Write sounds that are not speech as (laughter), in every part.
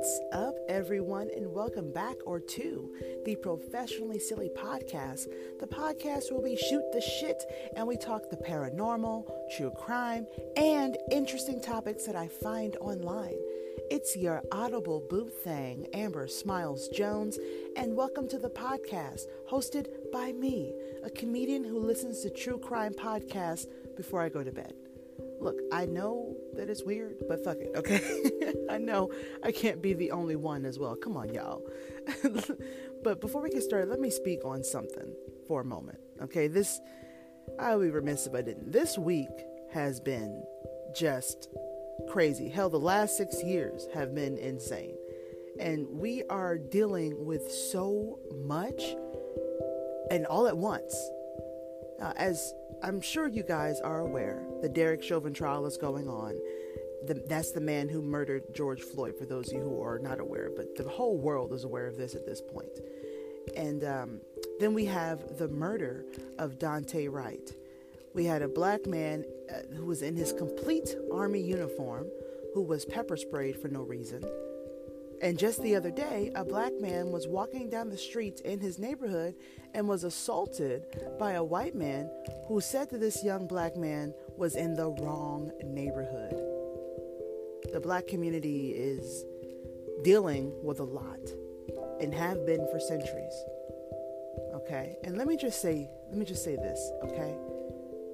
What's up, everyone, and welcome back or to the Professionally Silly Podcast. The podcast where we shoot the shit and we talk the paranormal, true crime, and interesting topics that I find online. It's your audible boo thing, Amber Smiles Jones, and welcome to the podcast hosted by me, a comedian who listens to true crime podcasts before I go to bed. Look, I know that it's weird, but fuck it, okay? (laughs) I know I can't be the only one as well. Come on, y'all. (laughs) but before we get started, let me speak on something for a moment, okay? This, I would be remiss if I didn't. This week has been just crazy. Hell, the last six years have been insane. And we are dealing with so much and all at once. Uh, as I'm sure you guys are aware, the Derek Chauvin trial is going on. The, that's the man who murdered George Floyd, for those of you who are not aware, but the whole world is aware of this at this point. And um, then we have the murder of Daunte Wright. We had a black man uh, who was in his complete army uniform who was pepper sprayed for no reason. And just the other day, a black man was walking down the streets in his neighborhood and was assaulted by a white man who said to this young black man was in the wrong neighborhood. The black community is dealing with a lot and have been for centuries. Okay? And let me just say, let me just say this, okay?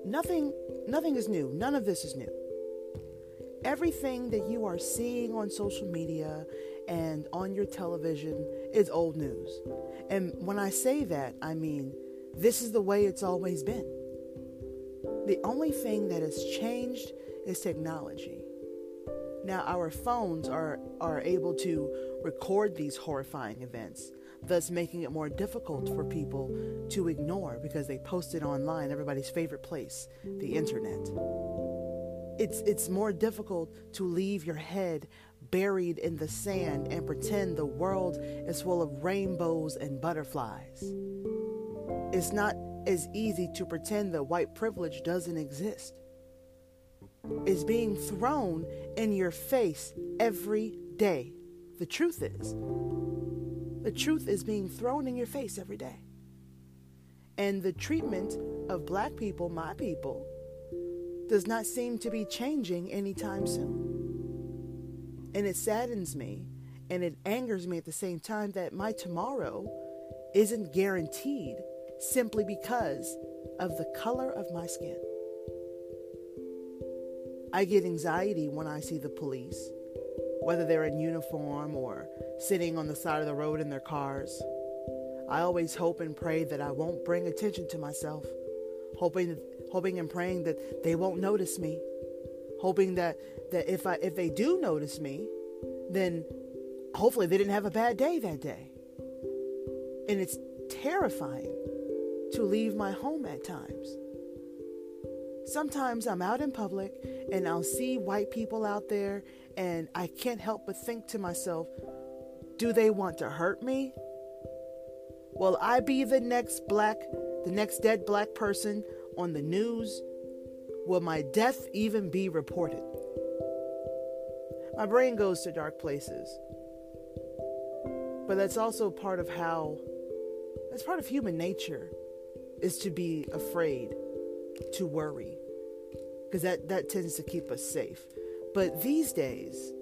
Nothing nothing is new. None of this is new. Everything that you are seeing on social media and on your television is old news. And when I say that, I mean this is the way it's always been. The only thing that has changed is technology. Now, our phones are, are able to record these horrifying events, thus making it more difficult for people to ignore because they post it online, everybody's favorite place, the internet. It's, it's more difficult to leave your head buried in the sand and pretend the world is full of rainbows and butterflies. It's not as easy to pretend that white privilege doesn't exist. It's being thrown in your face every day. The truth is, the truth is being thrown in your face every day. And the treatment of black people, my people, does not seem to be changing anytime soon. And it saddens me and it angers me at the same time that my tomorrow isn't guaranteed simply because of the color of my skin. I get anxiety when I see the police, whether they're in uniform or sitting on the side of the road in their cars. I always hope and pray that I won't bring attention to myself, hoping hoping and praying that they won't notice me hoping that that if I if they do notice me, then hopefully they didn't have a bad day that day. And it's terrifying to leave my home at times. Sometimes I'm out in public and I'll see white people out there and I can't help but think to myself, do they want to hurt me? Will I be the next black, the next dead black person on the news Will my death even be reported? My brain goes to dark places. But that's also part of how, that's part of human nature, is to be afraid, to worry. Because that, that tends to keep us safe. But these days,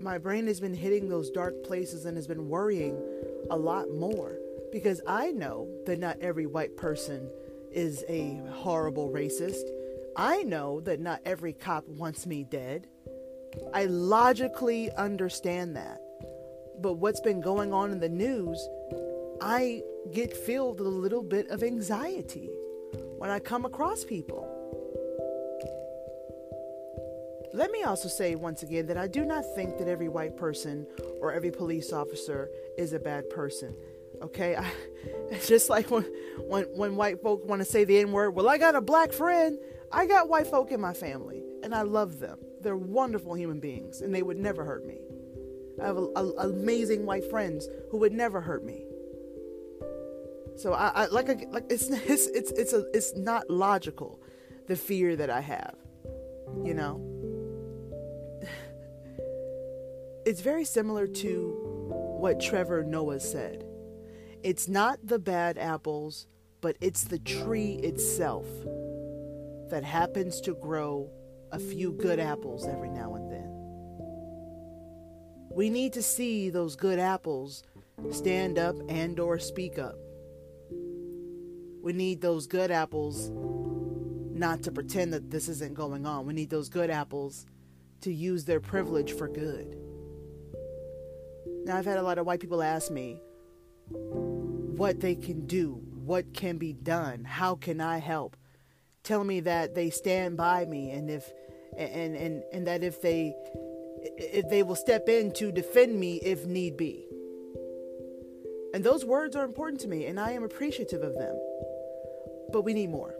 my brain has been hitting those dark places and has been worrying a lot more because I know that not every white person is a horrible racist. I know that not every cop wants me dead. I logically understand that. But what's been going on in the news, I get filled with a little bit of anxiety when I come across people. Let me also say once again that I do not think that every white person or every police officer is a bad person. Okay, I, (laughs) it's just like when when when white folk want to say the N word. Well, I got a black friend. I got white folk in my family, and I love them. They're wonderful human beings, and they would never hurt me. I have a, a, amazing white friends who would never hurt me. So I, I like a, like it's (laughs) it's it's it's a, it's not logical, the fear that I have, you know. (sighs) it's very similar to what Trevor Noah said. It's not the bad apples, but it's the tree itself that happens to grow a few good apples every now and then. We need to see those good apples stand up and or speak up. We need those good apples not to pretend that this isn't going on. We need those good apples to use their privilege for good. Now, I've had a lot of white people ask me what they can do, what can be done, how can I help? Tell me that they stand by me and if and and and that if they if they will step in to defend me if need be. And those words are important to me and I am appreciative of them. But we need more.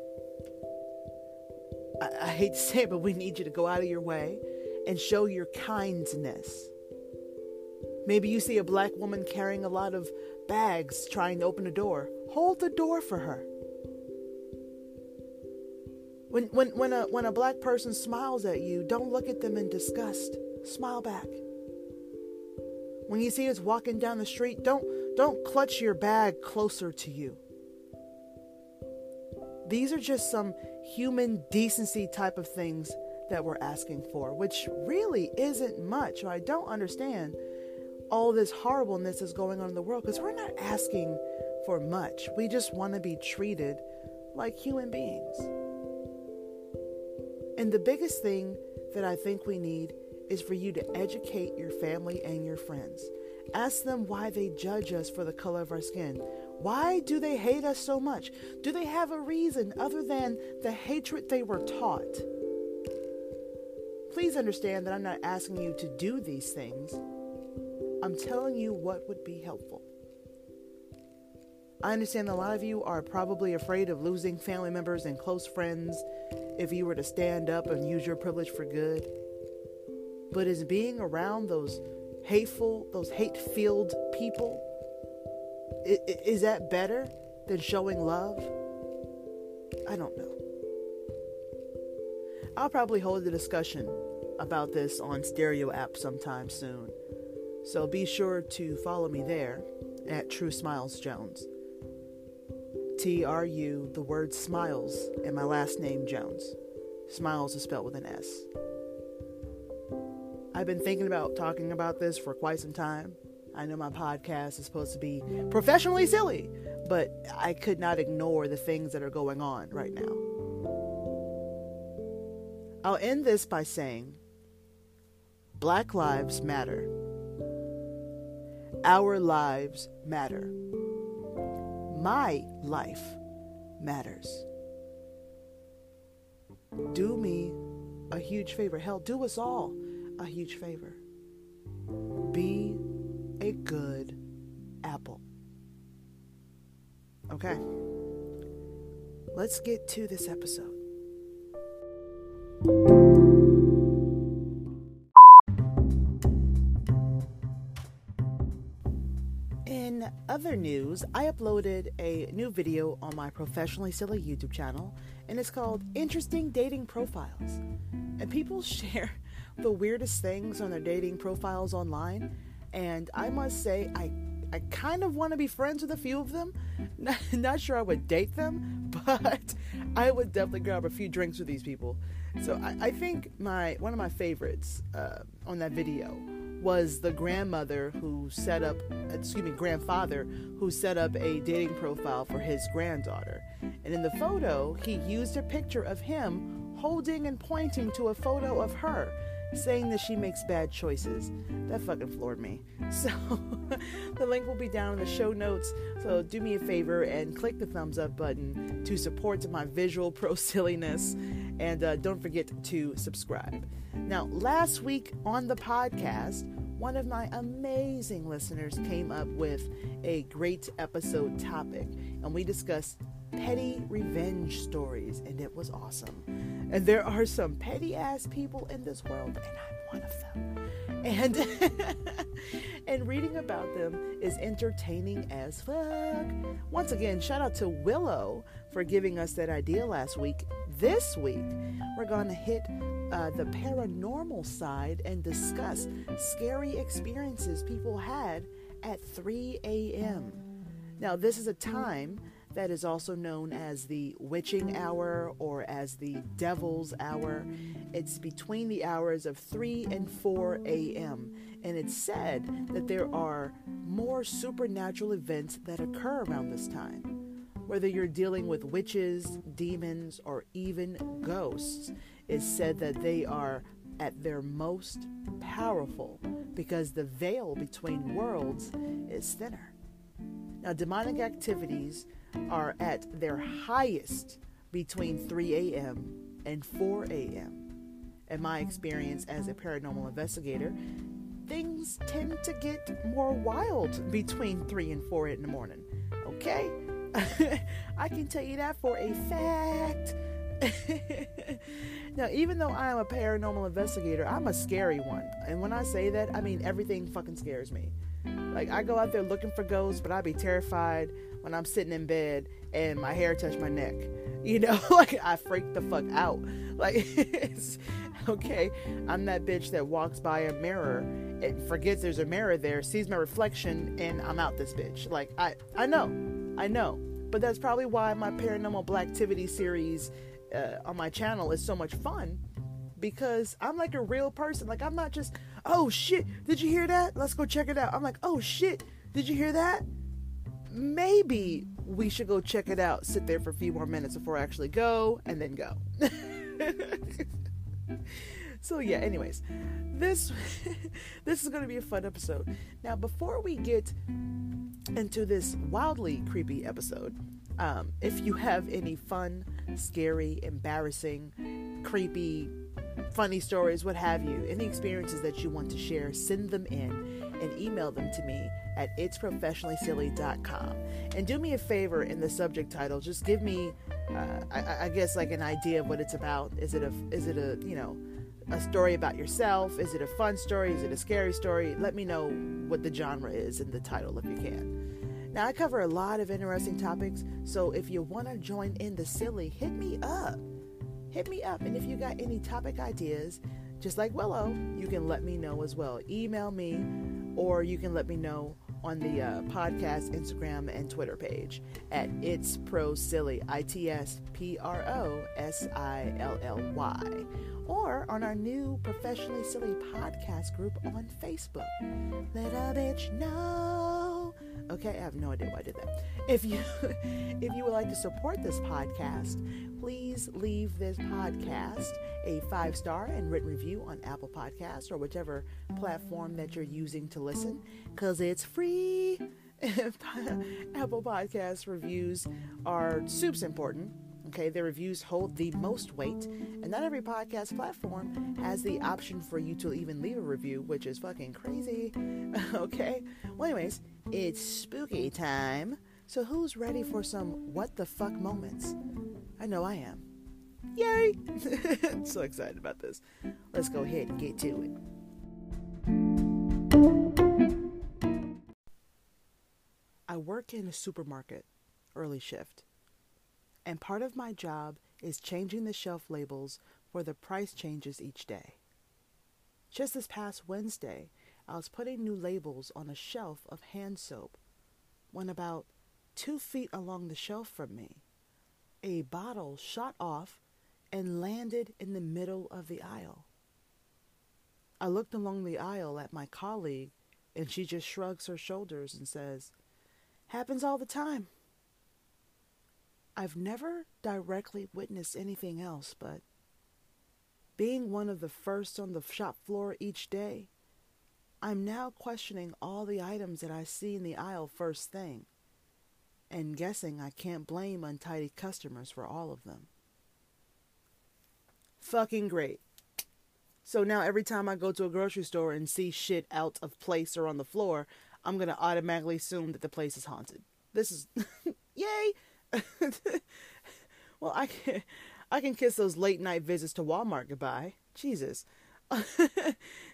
I, I hate to say it, but we need you to go out of your way and show your kindness. Maybe you see a black woman carrying a lot of bags trying to open a door. Hold the door for her. When, when, when, a, when a black person smiles at you, don't look at them in disgust. Smile back. When you see us walking down the street, don't, don't clutch your bag closer to you. These are just some human decency type of things that we're asking for, which really isn't much. I don't understand all this horribleness is going on in the world because we're not asking for much. We just want to be treated like human beings. And the biggest thing that I think we need is for you to educate your family and your friends. Ask them why they judge us for the color of our skin. Why do they hate us so much? Do they have a reason other than the hatred they were taught? Please understand that I'm not asking you to do these things. I'm telling you what would be helpful. I understand a lot of you are probably afraid of losing family members and close friends if you were to stand up and use your privilege for good. But is being around those hateful, those hate filled people, is that better than showing love? I don't know. I'll probably hold a discussion about this on Stereo app sometime soon. So be sure to follow me there at True Smiles Jones. T R U, the word smiles, and my last name Jones. Smiles is spelled with an S. I've been thinking about talking about this for quite some time. I know my podcast is supposed to be professionally silly, but I could not ignore the things that are going on right now. I'll end this by saying Black Lives Matter. Our lives matter my life matters. Do me a huge favor. Hell, do us all a huge favor. Be good apple. Okay. Let's get to this episode. In other news, I uploaded a new video on my Professionally Silly YouTube channel, and it's called Interesting Dating Profiles. And people (laughs) share the weirdest things on their dating profiles online, and I must say, I I kind of want to be friends with a few of them. Not, (laughs) not, sure I would date them, (laughs) but I would definitely grab a few drinks with these people. So I, I think my one of my favorites uh, on that video was the grandmother who set up, excuse me, grandfather who set up a dating profile for his granddaughter. And in the photo, he used a picture of him holding and pointing to a photo of her, saying that she makes bad choices. That fucking floored me. (laughs) So, the link will be down in the show notes. So, do me a favor and click the thumbs up button to support my visual pro (laughs) silliness. And uh, don't forget to subscribe. Now, last week on the podcast, one of my amazing listeners came up with a great episode topic, and we discussed petty revenge stories, and it was awesome. And there are some petty ass people in this world, and I'm one of them. And (laughs) and reading about them is entertaining as fuck. Once again, shout out to Willow for giving us that idea last week this week, we're going to hit uh, the paranormal side and discuss scary experiences people had at 3 a.m. Now, this is a time that is also known as the witching hour or as the devil's hour. It's between the hours of 3 and 4 a.m. And it's said that there are more supernatural events that occur around this time. Whether you're dealing with witches, demons, or even ghosts, it's said that they are at their most powerful because the veil between worlds is thinner. Now, demonic activities are at their highest between 3 a.m. and 4 a.m. In my experience as a paranormal investigator, things tend to get more wild between 3 and 4 in the morning. Okay? (laughs) I can tell you that for a fact. (laughs) now, even though I am a paranormal investigator, I'm a scary one. And when I say that, I mean everything fucking scares me. Like, I go out there looking for ghosts, but I'd be terrified when I'm sitting in bed and my hair touch my neck. (laughs) You know, like I freak the fuck out. (laughs) Like, okay, I'm that bitch that walks by a mirror and forgets there's a mirror there, sees my reflection, and I'm out this bitch. Like, I, I know, I know. But that's probably why my Paranormal Black Activity series uh, on my channel is so much fun because I'm like a real person. Like, I'm not just, oh shit, did you hear that? Let's go check it out. I'm like, oh shit, did you hear that? Maybe we should go check it out, sit there for a few more minutes before I actually go, and then go. (laughs) so yeah, anyways, this (laughs) this is going to be a fun episode. Now, before we get into this wildly creepy episode, um, if you have any fun, scary, embarrassing, creepy, funny stories, what have you, any experiences that you want to share, send them in and email them to me at itsprofessionallysilly.com. And do me a favor in the subject title, just give me, uh, I, I, guess, like an idea of what it's about. Is it a, is it a, you know, a story about yourself? Is it a fun story? Is it a scary story? Let me know what the genre is in the title if you can. Now, I cover a lot of interesting topics, so if you want to join in the silly, hit me up. Hit me up. And if you got any topic ideas, just like Willow, you can let me know as well. Email me or you can let me know on the uh, podcast Instagram and Twitter page at It's Pro Silly, I T S P R O S I L L Y, or on our new Professionally Silly podcast group on Facebook. Let a bitch know. Okay, I have no idea why I did that. If you (laughs) if you would like to support this podcast, please leave this podcast a five star and written review on Apple Podcasts or whichever platform that you're using to listen, because it's free. (laughs) Apple Podcast reviews are super important. Okay, their reviews hold the most weight, and not every podcast platform has the option for you to even leave a review, which is fucking crazy. (laughs) okay, well, anyways, it's spooky time. So, who's ready for some what the fuck moments? I know I am. Yay! I'm (laughs) so excited about this. Let's go ahead and get to it. I work in a supermarket, early shift, and part of my job is changing the shelf labels for the price changes each day. Just this past Wednesday, I was putting new labels on a shelf of hand soap when about two feet along the shelf from me, a bottle shot off and landed in the middle of the aisle. I looked along the aisle at my colleague, and she just shrugs her shoulders and says, Happens all the time. I've never directly witnessed anything else, but being one of the first on the shop floor each day, I'm now questioning all the items that I see in the aisle first thing, and guessing I can't blame untidy customers for all of them fucking great. So now every time I go to a grocery store and see shit out of place or on the floor, I'm going to automatically assume that the place is haunted. This is (laughs) yay. (laughs) well, I can I can kiss those late night visits to Walmart goodbye. Jesus. (laughs)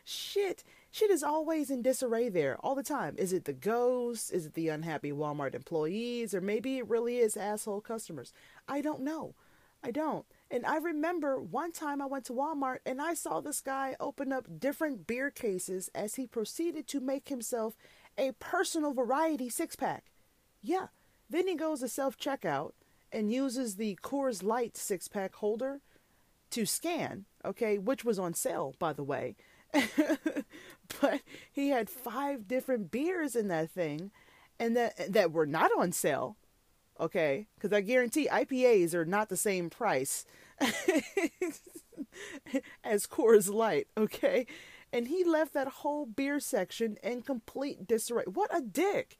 shit. Shit is always in disarray there all the time. Is it the ghosts? Is it the unhappy Walmart employees? Or maybe it really is asshole customers. I don't know. I don't. And I remember one time I went to Walmart and I saw this guy open up different beer cases as he proceeded to make himself a personal variety six pack. Yeah. Then he goes to self checkout and uses the Coors Light six pack holder to scan, okay, which was on sale, by the way. (laughs) but he had five different beers in that thing and that that were not on sale okay? Because i guarantee ipas are not the same price (laughs) as coors light okay? And he left that whole beer section in complete disarray. What a dick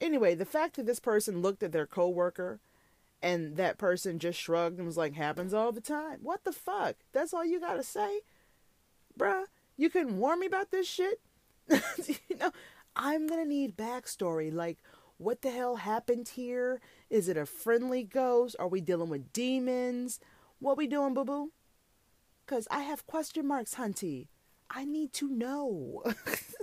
anyway the fact that this person looked at their coworker and that person just shrugged and was like happens all the time what the fuck that's all you gotta say bruh you couldn't warn me about this shit (laughs) you know i'm gonna need backstory like what the hell happened here? Is it a friendly ghost? Are we dealing with demons? What we doing, boo boo? Cause I have question marks, Hunty. I need to know. (laughs)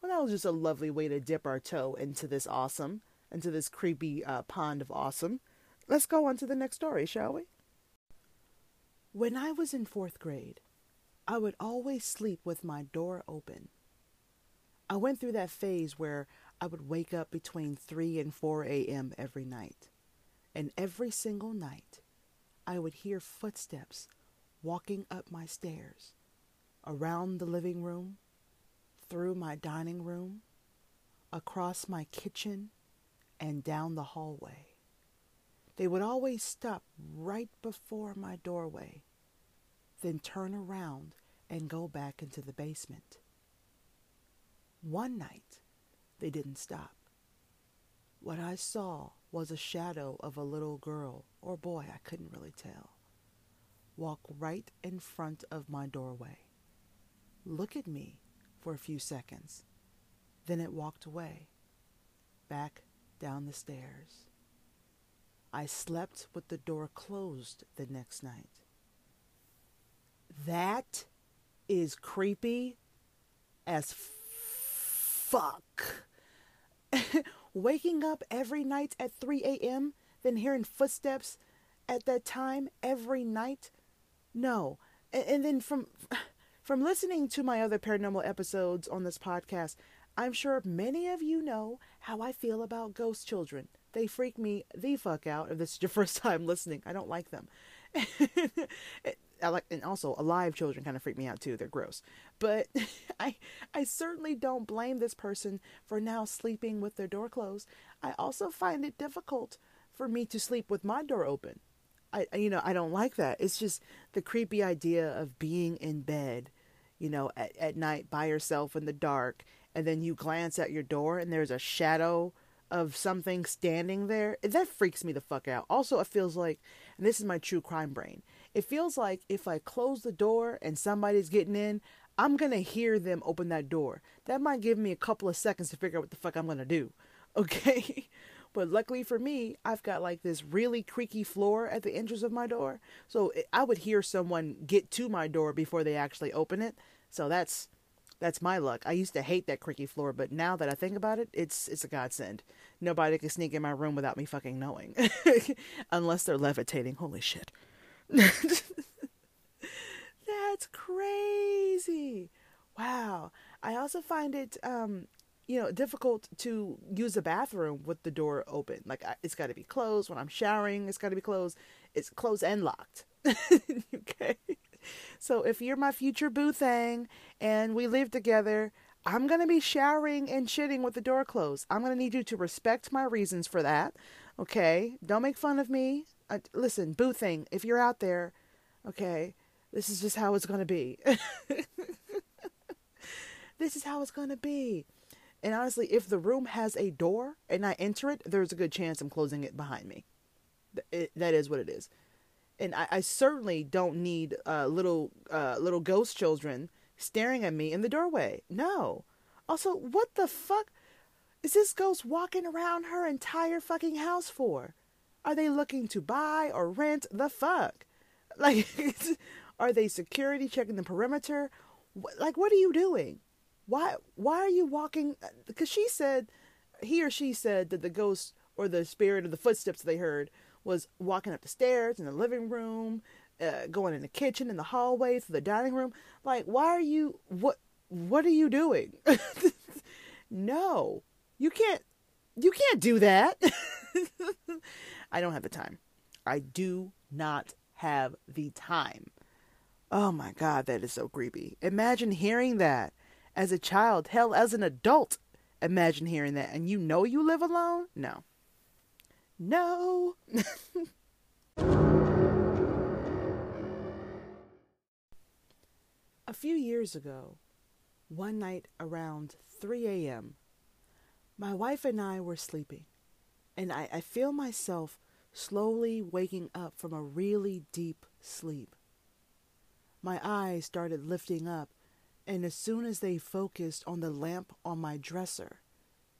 well, that was just a lovely way to dip our toe into this awesome, into this creepy uh, pond of awesome. Let's go on to the next story, shall we? When I was in fourth grade, I would always sleep with my door open. I went through that phase where I would wake up between 3 and 4 a.m. every night. And every single night, I would hear footsteps walking up my stairs, around the living room, through my dining room, across my kitchen, and down the hallway. They would always stop right before my doorway, then turn around and go back into the basement. One night, they didn't stop. What I saw was a shadow of a little girl or boy, I couldn't really tell, walk right in front of my doorway, look at me for a few seconds, then it walked away, back down the stairs. I slept with the door closed the next night. That is creepy as fuck. (laughs) waking up every night at 3 a.m., then hearing footsteps at that time every night? No. And, and then from from listening to my other paranormal episodes on this podcast, I'm sure many of you know how I feel about ghost children. They freak me the fuck out if this is your (laughs) first time listening. I don't like them. (laughs) I like, and also alive children kind of freak me out too. They're gross. But (laughs) I, I certainly don't blame this person for now sleeping with their door closed. I also find it difficult for me to sleep with my door open. I, you know, I don't like that. It's just the creepy idea of being in bed, you know, at, at night by yourself in the dark, and then you glance at your door and there's a shadow of something standing there. That freaks me the fuck out. Also, it feels like, and this is my true crime brain it feels like if I close the door and somebody's getting in, I'm to hear them open that door. That might give me a couple of seconds to figure out what the fuck I'm to do. (laughs) Okay? But luckily for me, I've got like this really creaky floor at the entrance of my door. So I would hear someone get to my door before they actually open it. So that's that's my luck. I used to hate that creaky floor, but now that I think about it, it's it's a godsend. Nobody can sneak in my room without me fucking knowing. (laughs) Unless they're levitating. Holy shit. (laughs) That's crazy. Wow. I also find it, um, you know, difficult to use a bathroom with the door open. Like it's got to be closed when I'm showering. It's got to be closed. It's closed and locked. (laughs) okay. So if you're my future boo thing and we live together, I'm going to be showering and shitting with the door closed. I'm going to need you to respect my reasons for that. Okay? Don't make fun of me. Uh, listen, boo thing, if you're out there, okay, this is just how it's going to be. (laughs) this is how it's going to be. And honestly, if the room has a door and I enter it, there's a good chance I'm closing it behind me. It, that is what it is. And I, I certainly don't need uh, little uh, little ghost children staring at me in the doorway. No. Also, what the fuck is this ghost walking around her entire fucking house for? Are they looking to buy or rent? The fuck? Like, (laughs) are they security checking the perimeter? Like, what are you doing? Why? Why are you walking? Because she said, he or she said that the ghost or the spirit of the footsteps they heard was walking up the stairs in the living room, uh, going in the kitchen, in the hallway, to the dining room. Like, why are you what what are you doing? (laughs) no. You can't you can't do that. (laughs) I don't have the time. I do not have the time. Oh my god, that is so creepy. Imagine hearing that as a child, hell as an adult. Imagine hearing that and you know you live alone? No. No. (laughs) A few years ago, one night around 3 a.m., my wife and I were sleeping, and I, I feel myself slowly waking up from a really deep sleep. My eyes started lifting up, and as soon as they focused on the lamp on my dresser,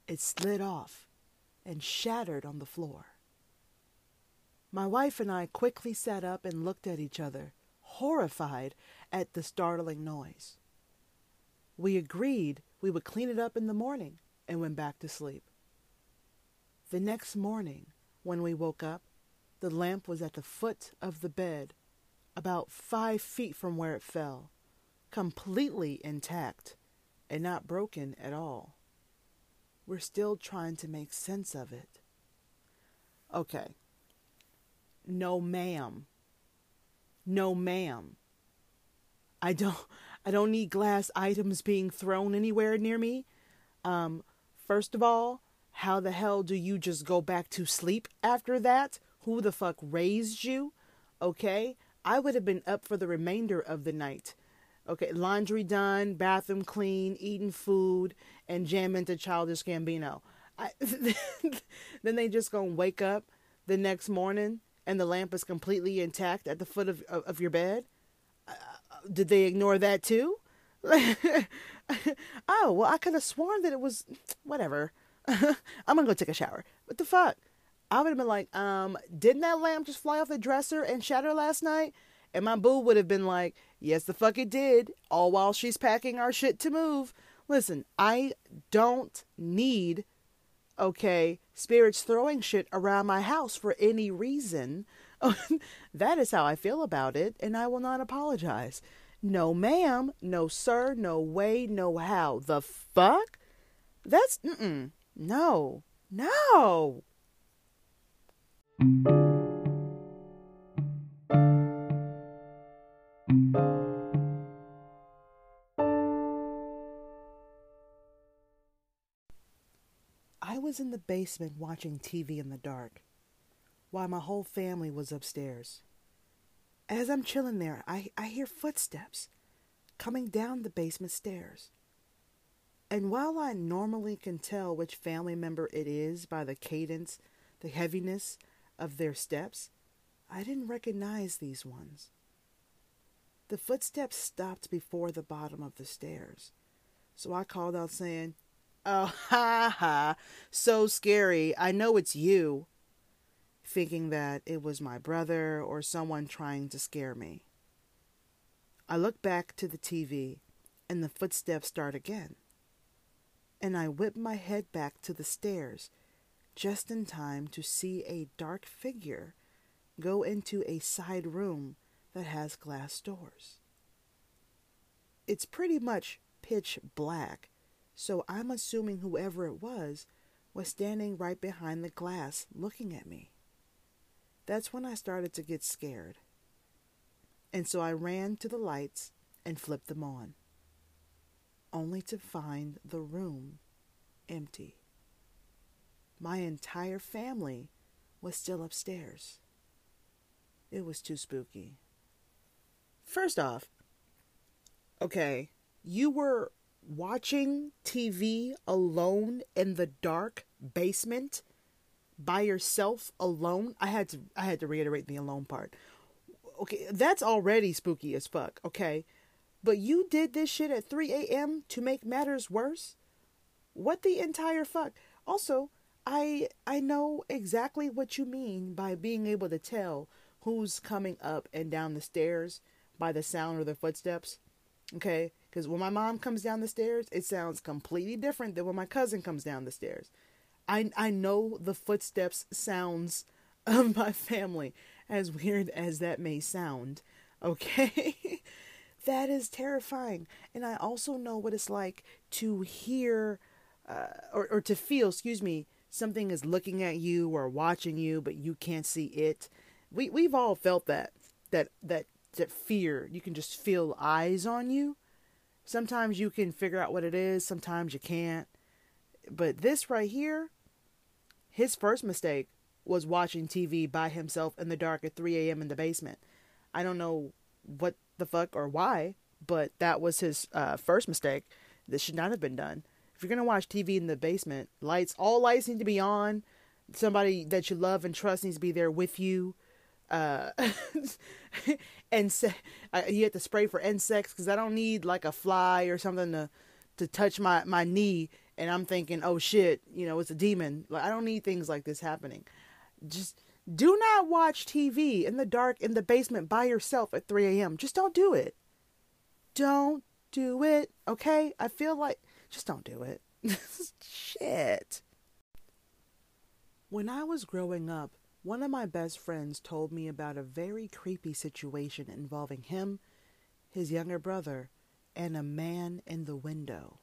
it slid off and shattered on the floor. My wife and I quickly sat up and looked at each other, horrified at the startling noise. We agreed we would clean it up in the morning and went back to sleep. The next morning, when we woke up, the lamp was at the foot of the bed, about five feet from where it fell, completely intact and not broken at all. We're still trying to make sense of it. Okay, no, ma'am. No, ma'am. I don't I don't need glass items being thrown anywhere near me. Um, first of all, how the hell do you just go back to sleep after that? Who the fuck raised you? Okay? I would have been up for the remainder of the night. Okay, laundry done, bathroom clean, eating food, and jam into childish Gambino. I, (laughs) then they just gonna wake up the next morning and the lamp is completely intact at the foot of of, of your bed? Uh, did they ignore that too? (laughs) oh well, I could have sworn that it was whatever. (laughs) I'm gonna go take a shower. What the fuck? I would have been like, um, didn't that lamp just fly off the dresser and shatter last night? And my boo would have been like, yes, the fuck it did. All while she's packing our shit to move. Listen, I don't need okay, spirits throwing shit around my house for any reason. (laughs) that is how I feel about it, and I will not apologize. No, ma'am, no, sir, no way, no how. The fuck? That's, mm-mm, no, no. Was in the basement watching TV in the dark, while my whole family was upstairs. As I'm chilling there, I, I hear footsteps coming down the basement stairs. And while I normally can tell which family member it is by the cadence, the heaviness of their steps, I didn't recognize these ones. The footsteps stopped before the bottom of the stairs, so I called out, saying, Oh, (laughs) ha ha. So scary. I know it's you. Thinking that it was my brother or someone trying to scare me. I look back to the TV and the footsteps start again. And I whip my head back to the stairs just in time to see a dark figure go into a side room that has glass doors. It's pretty much pitch black so I'm assuming whoever it was was standing right behind the glass looking at me. That's when I started to get scared. And so I ran to the lights and flipped them on, only to find the room empty. My entire family was still upstairs. It was too spooky. First off, okay, you were watching TV alone in the dark basement by yourself alone. I had to I had to reiterate the alone part. Okay, that's already spooky as fuck, okay? But you did this shit at 3 a.m. to make matters worse? What the entire fuck? Also, I I know exactly what you mean by being able to tell who's coming up and down the stairs by the sound of their footsteps. Okay? Because when my mom comes down the stairs, it sounds completely different than when my cousin comes down the stairs. I I know the footsteps sounds (laughs) of my family, as weird as that may sound. Okay? (laughs) that is terrifying. And I also know what it's like to hear uh, or, or to feel, excuse me, something is looking at you or watching you, but you can't see it. We, we've all felt that, that, that, that fear. You can just feel eyes on you. Sometimes you can figure out what it is, sometimes you can't. But this right here, his first mistake was watching TV by himself in the dark at 3 a.m. in the basement. I don't know what the fuck or why, but that was his uh, first mistake. This should not have been done. If you're gonna watch TV in the basement, lights, all lights need to be on. Somebody that you love and trust needs to be there with you. Uh, (laughs) and se- uh, you have to spray for insects because I don't need like a fly or something to to touch my my knee and I'm thinking, oh shit, you know, it's a demon. Like I don't need things like this happening. Just do not watch TV in the dark in the basement by yourself at 3 a.m. Just don't do it. Don't do it, okay? I feel like just don't do it. (laughs) shit. When I was growing up, one of my best friends told me about a very creepy situation involving him, his younger brother, and a man in the window.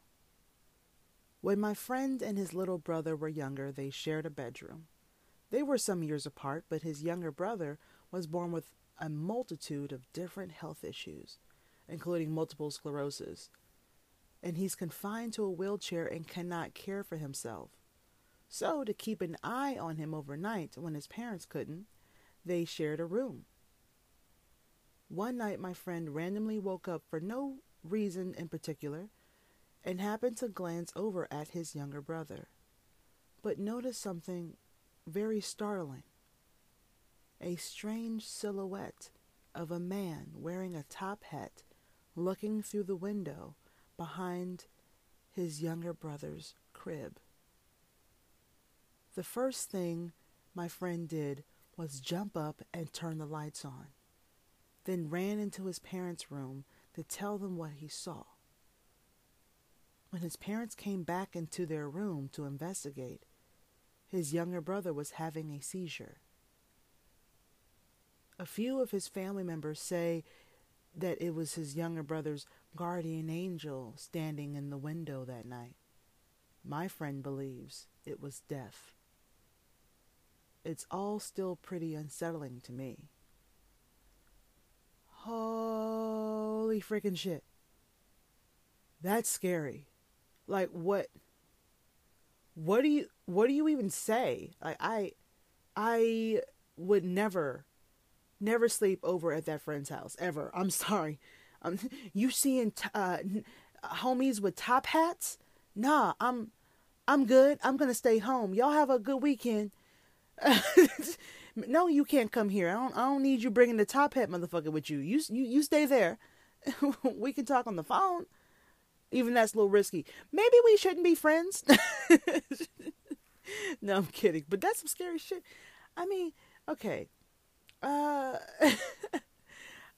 When my friend and his little brother were younger, they shared a bedroom. They were some years apart, but his younger brother was born with a multitude of different health issues, including multiple sclerosis, and he's confined to a wheelchair and cannot care for himself. So, to keep an eye on him overnight when his parents couldn't, they shared a room. One night, my friend randomly woke up for no reason in particular and happened to glance over at his younger brother, but noticed something very startling a strange silhouette of a man wearing a top hat looking through the window behind his younger brother's crib. The first thing my friend did was jump up and turn the lights on, then ran into his parents' room to tell them what he saw. When his parents came back into their room to investigate, his younger brother was having a seizure. A few of his family members say that it was his younger brother's guardian angel standing in the window that night. My friend believes it was death. It's all still pretty unsettling to me. Holy freaking shit. That's scary. Like what what do you what do you even say? Like i i would never never sleep over at that friend's house ever. I'm (laughs) sorry. Um you seeing t- uh homies with top hats? Nah i'm i'm good. I'm gonna stay home. Y'all have a good weekend (laughs) no you can't come here i don't i don't need you bringing the top hat motherfucker with you you you, you stay there (laughs) we can talk on the phone even that's a little risky. Maybe we shouldn't be friends. (laughs) no, I'm kidding. But that's some scary shit. I mean, okay. Uh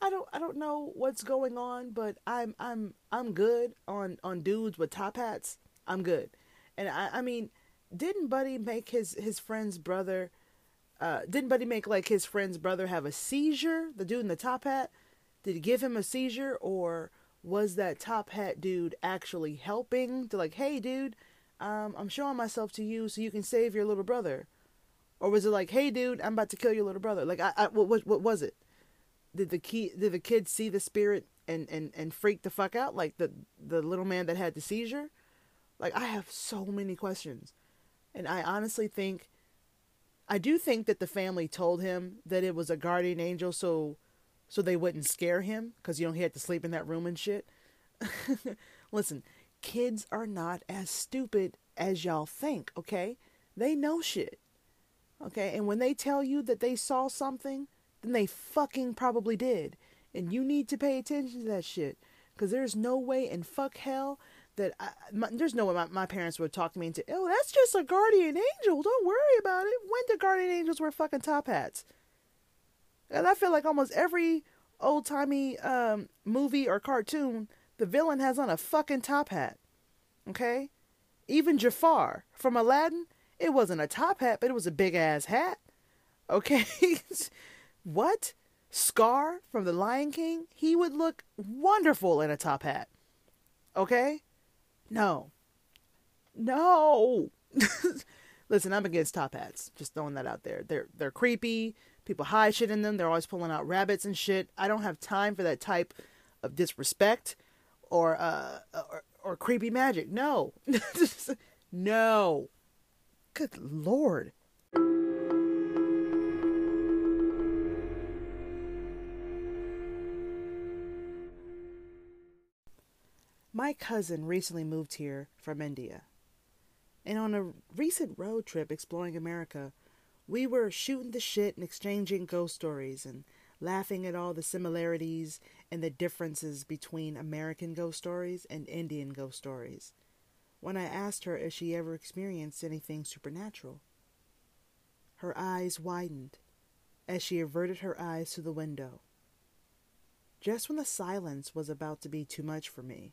I don't I don't know what's going on, but I'm I'm I'm good on on dudes with top hats. I'm good. And I I mean, didn't Buddy make his his friend's brother uh didn't Buddy make like his friend's brother have a seizure? The dude in the top hat? Did he give him a seizure or was that top hat dude actually helping to like, hey dude, um, I'm showing myself to you so you can save your little brother, or was it like, hey dude, I'm about to kill your little brother? Like, I, I what, what, what was it? Did the key, did the kid see the spirit and and and freak the fuck out like the the little man that had the seizure? Like, I have so many questions, and I honestly think, I do think that the family told him that it was a guardian angel, so so they wouldn't scare him because you know he had to sleep in that room and shit. (laughs) Listen, kids are not as stupid as y'all think, okay? They know shit. Okay? And when they tell you that they saw something, then they fucking probably did. And you need to pay attention to that shit. Because there's no way in fuck hell that I, my, there's no way my, my parents would talk to me into, oh, that's just a guardian angel. Don't worry about it. When did guardian angels wear fucking top hats? And I feel like almost every old timey um, movie or cartoon, the villain has on a fucking top hat. Okay? Even Jafar from Aladdin, it wasn't a top hat, but it was a big ass hat. Okay? (laughs) what? Scar from The Lion King? He would look wonderful in a top hat. Okay? No. No. (laughs) Listen, I'm against top hats. Just throwing that out there. They're they're creepy. People hide shit in them. They're always pulling out rabbits and shit. I don't have time for that type of disrespect or uh or, or creepy magic. No. (laughs) no. Good lord. My cousin recently moved here from India. And on a recent road trip exploring America, we were shooting the shit and exchanging ghost stories and laughing at all the similarities and the differences between American ghost stories and Indian ghost stories. When I asked her if she ever experienced anything supernatural, her eyes widened as she averted her eyes to the window. Just when the silence was about to be too much for me,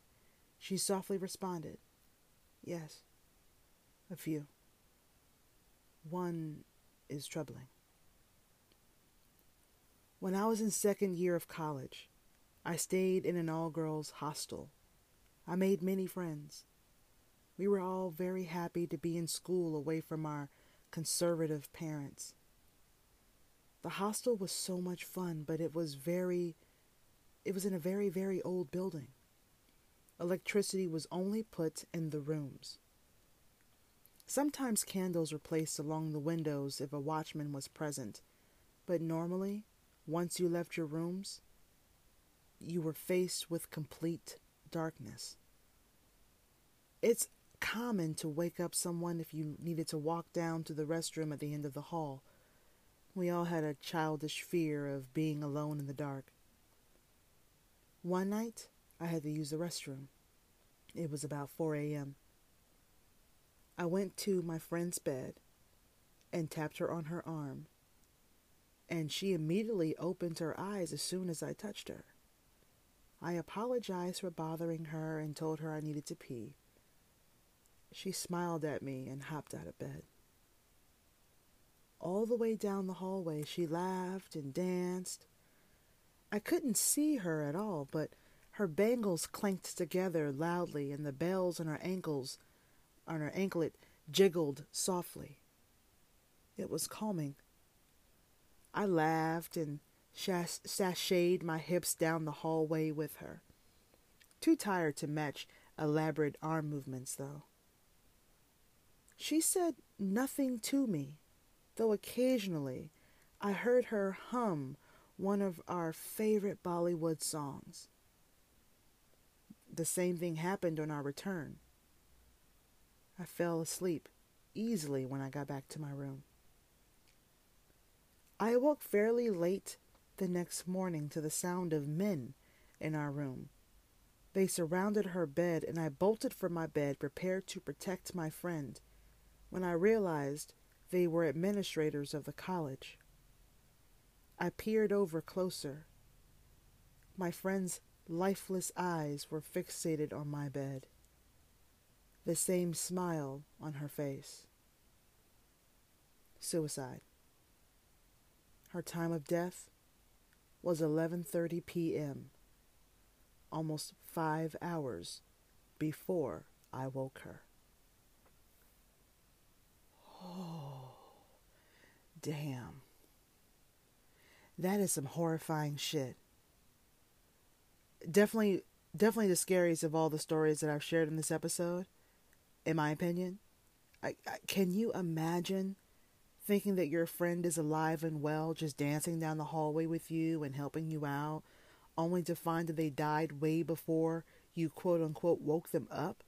she softly responded, Yes, a few. One is troubling. When I was in second year of college, I stayed in an all girls hostel. I made many friends. We were all very happy to be in school away from our conservative parents. The hostel was so much fun, but it was very, it was in a very, very old building. Electricity was only put in the rooms. Sometimes candles were placed along the windows if a watchman was present, but normally, once you left your rooms, you were faced with complete darkness. It's common to wake up someone if you needed to walk down to the restroom at the end of the hall. We all had a childish fear of being alone in the dark. One night, I had to use the restroom. It was about 4 a.m. I went to my friend's bed and tapped her on her arm, and she immediately opened her eyes as soon as I touched her. I apologized for bothering her and told her I needed to pee. She smiled at me and hopped out of bed. All the way down the hallway, she laughed and danced. I couldn't see her at all, but her bangles clanked together loudly, and the bells on her ankles, on her anklet, jiggled softly. It was calming. I laughed and sashayed my hips down the hallway with her. Too tired to match elaborate arm movements, though. She said nothing to me, though occasionally I heard her hum one of our favorite Bollywood songs. The same thing happened on our return. I fell asleep easily when I got back to my room. I awoke fairly late the next morning to the sound of men in our room. They surrounded her bed, and I bolted from my bed, prepared to protect my friend, when I realized they were administrators of the college. I peered over closer. My friend's lifeless eyes were fixated on my bed, the same smile on her face. Suicide. Her time of death was 11:30 p.m. almost 5 hours before I woke her. Oh. Damn. That is some horrifying shit definitely definitely the scariest of all the stories that I've shared in this episode, in my opinion. I, I, can you imagine thinking that your friend is alive and well, just dancing down the hallway with you and helping you out, only to find that they died way before you quote unquote woke them up?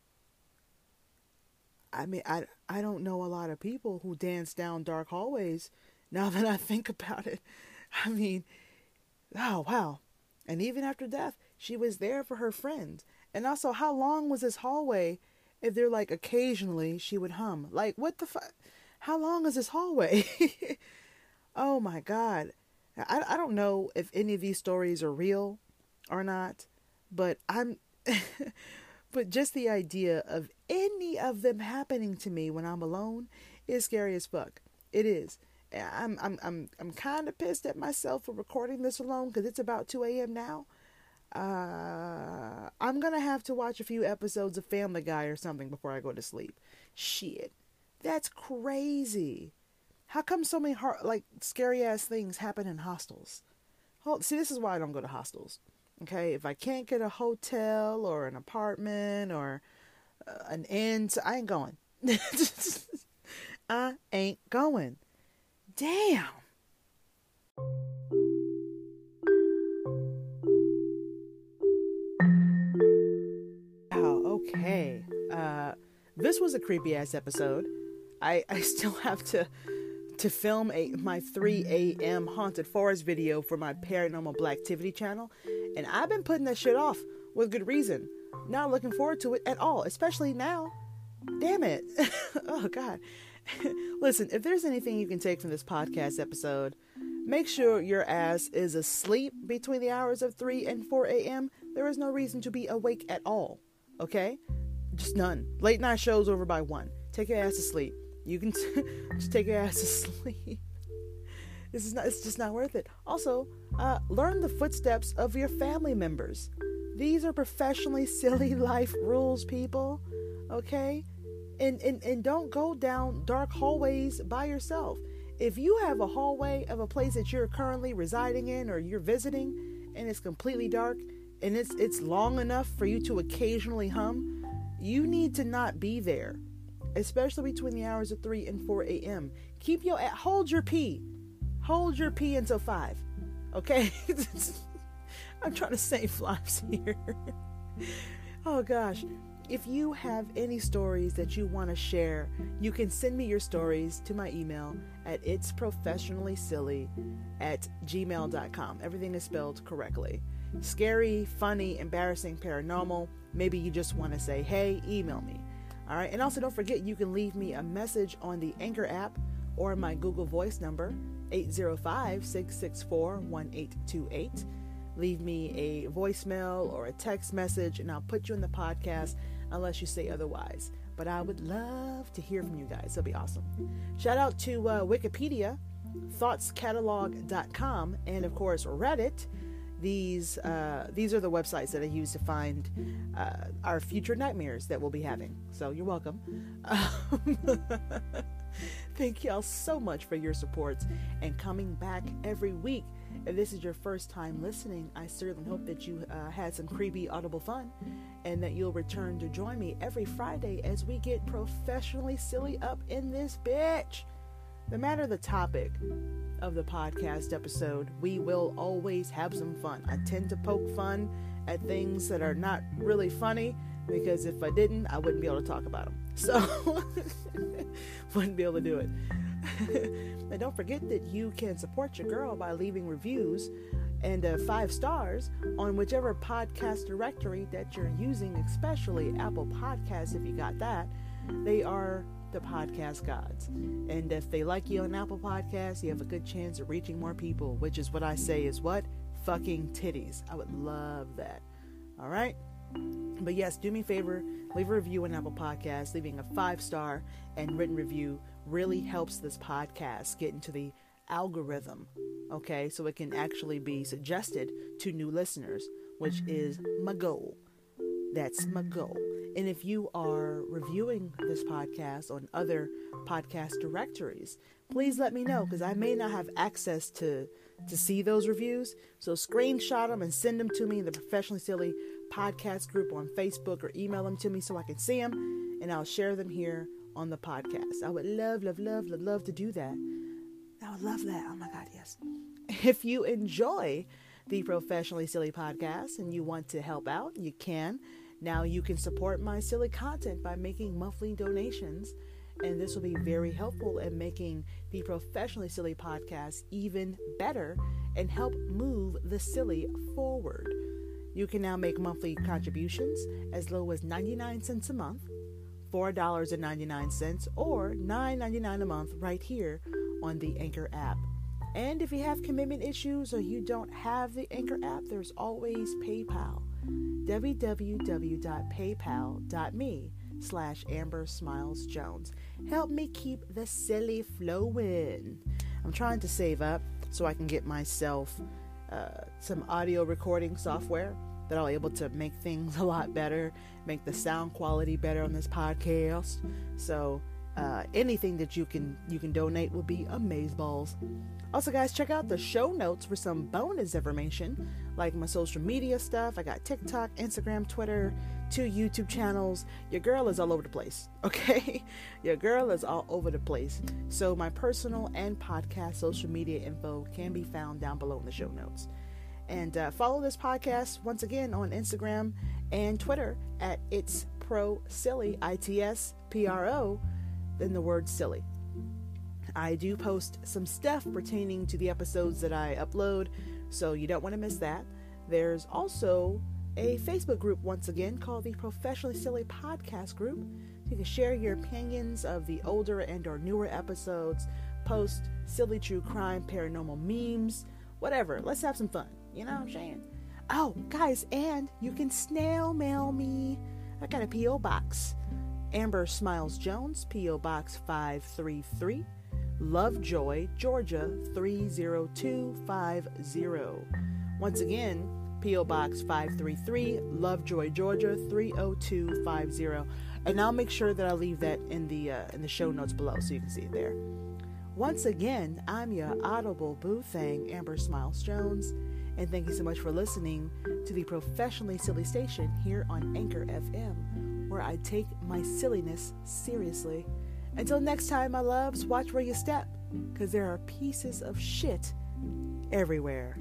I mean, I, I don't know a lot of people who dance down dark hallways (laughs) now that I think about it. I mean, oh, wow. And even after death, she was there for her friend. And also, how long was this hallway if they're like occasionally she would hum? Like, what the fuck? How long is this hallway? (laughs) oh my God. I, I don't know if any of these stories are real or not, but I'm. (laughs) but just the idea of any of them happening to me when I'm alone is scary as fuck. It is. I'm I'm I'm I'm kind of pissed at myself for recording this alone because it's about 2 a.m. now. Uh, I'm gonna have to watch a few episodes of Family Guy or something before I go to sleep. Shit, that's crazy. How come so many hard, like scary ass things happen in hostels? Oh, see, this is why I don't go to hostels. Okay, if I can't get a hotel or an apartment or uh, an inn, I ain't going. (laughs) I ain't going. Damn. This was a creepy ass episode. I I (laughs) still have to to film a my 3 a.m. haunted forest video for my paranormal black activity channel, and I've been putting that shit off with good reason. Not looking forward to it at all, especially now. Damn it. (laughs) oh god. (laughs) Listen, if there's anything you can take from this podcast episode, make sure your ass is asleep between the hours of 3 and 4 a.m. There is no reason to be awake at all. Okay? Just none. Late night shows over by 1. Take your ass to sleep. You can t- (laughs) just take your ass to (laughs) sleep. This is not it's just not worth it. Also, uh, learn the footsteps of your family members. These are professionally (laughs) silly life rules, people. Okay? and, and, and don't go down dark hallways by yourself. If you have a hallway of a place that you're currently residing in or you're visiting and it's completely dark and it's it's long enough for you to occasionally hum, you need to not be there. Especially between the hours of 3 and 4 a.m. Keep your hold your pee. Hold your pee until 5. Okay? (laughs) I'm trying to save lives here. (laughs) oh gosh. If you have any stories that you want to share, you can send me your stories to my email at itsprofessionallysilly at gmail.com. Everything is spelled correctly. Scary, funny, embarrassing, paranormal. Maybe you just want to say, hey, email me. All right. And also, don't forget, you can leave me a message on the Anchor app or my Google Voice number, 805 664 1828 leave me a voicemail or a text message and I'll put you in the podcast unless you say otherwise. But I would love to hear from you guys. It'll be awesome. Shout out to uh, Wikipedia, thoughtscatalog.com, and of course Reddit. These uh, these are the websites that I use to find uh, our future nightmares that we'll be having. So you're welcome. (laughs) Thank y'all so much for your supports and coming back every week. If this is your first time listening, I certainly hope that you uh, had some creepy audible fun and that you'll return to join me every Friday as we get professionally silly up in this bitch. No matter the topic of the podcast episode, we will always have some fun. I tend to poke fun at things that are not really funny because if I didn't, I wouldn't be able to talk about them. (laughs) So, (laughs) wouldn't be able to do it. (laughs) and don't forget that you can support your girl by leaving reviews and uh, five stars on whichever podcast directory that you're using, especially Apple Podcasts, if you got that. They are the podcast gods. And if they like you on Apple Podcasts, you have a good chance of reaching more people, which is what I say is what? Fucking titties. I would love that. All right? But yes, do me a favor, leave a review on Apple Podcasts. Leaving a five star and written review really helps this podcast get into the algorithm, okay? So it can actually be suggested to new listeners, which is my goal. That's my goal. And if you are reviewing this podcast on other podcast directories, please let me know because I may not have access to to see those reviews. So screenshot them and send them to me in the Professionally Silly podcast group on Facebook or email them to me so I can see them and I'll share them here on the podcast. I would love, love, love, love, love to do that. I would love that. Oh my God, yes. If you enjoy the Professionally Silly podcast and you want to help out, you can. Now you can support my silly content by making monthly donations. And this will be very helpful in making the Professionally Silly podcast even better and help move the silly forward. You can now make monthly contributions as low as 99 cents a month, $4.99, or $9.99 a month right here on the Anchor app. And if you have commitment issues or you don't have the Anchor app, there's always PayPal. www.paypal.me slash Amber Smiles Jones. Help me keep the silly flowing. I'm trying to save up so I can get myself uh, some audio recording software that I'll be able to make things (laughs) a lot better, make the sound quality better on this podcast. So uh, anything that you can you can donate would be amazeballs. Also, guys, check out the show notes for some bonus information, like my social media stuff. I got TikTok, Instagram, Twitter, two YouTube channels. Your girl is all over the place, (laughs) okay? Your girl is all over the place. So, my personal and podcast social media info can be found down below in the show notes. And uh, follow this podcast once again on Instagram and Twitter at It's Pro Silly, I T S P R O, then the word silly. I do post some stuff pertaining to the episodes that I upload, so you don't want to miss that. There's also a Facebook group once again called the Professionally Silly Podcast Group. You can share your opinions of the older and or newer episodes, post silly true crime, paranormal memes, whatever. Let's have some fun. You know what I'm saying? Oh, guys, and you can snail mail me. I got a P.O. box. Amber Smiles Jones, P.O. Box 533. Lovejoy, Georgia 30250. Once again, P.O. Box 533, Lovejoy, Georgia 30250. And I'll make sure that I leave that in the uh, in the show notes below so you can see it there. Once again, I'm your audible boo thing, Amber Smiles Jones, and thank you so much for listening to the Professionally Silly Station here on Anchor FM, where I take my silliness seriously. Until next time, my loves, watch where you step, because there are pieces of shit everywhere.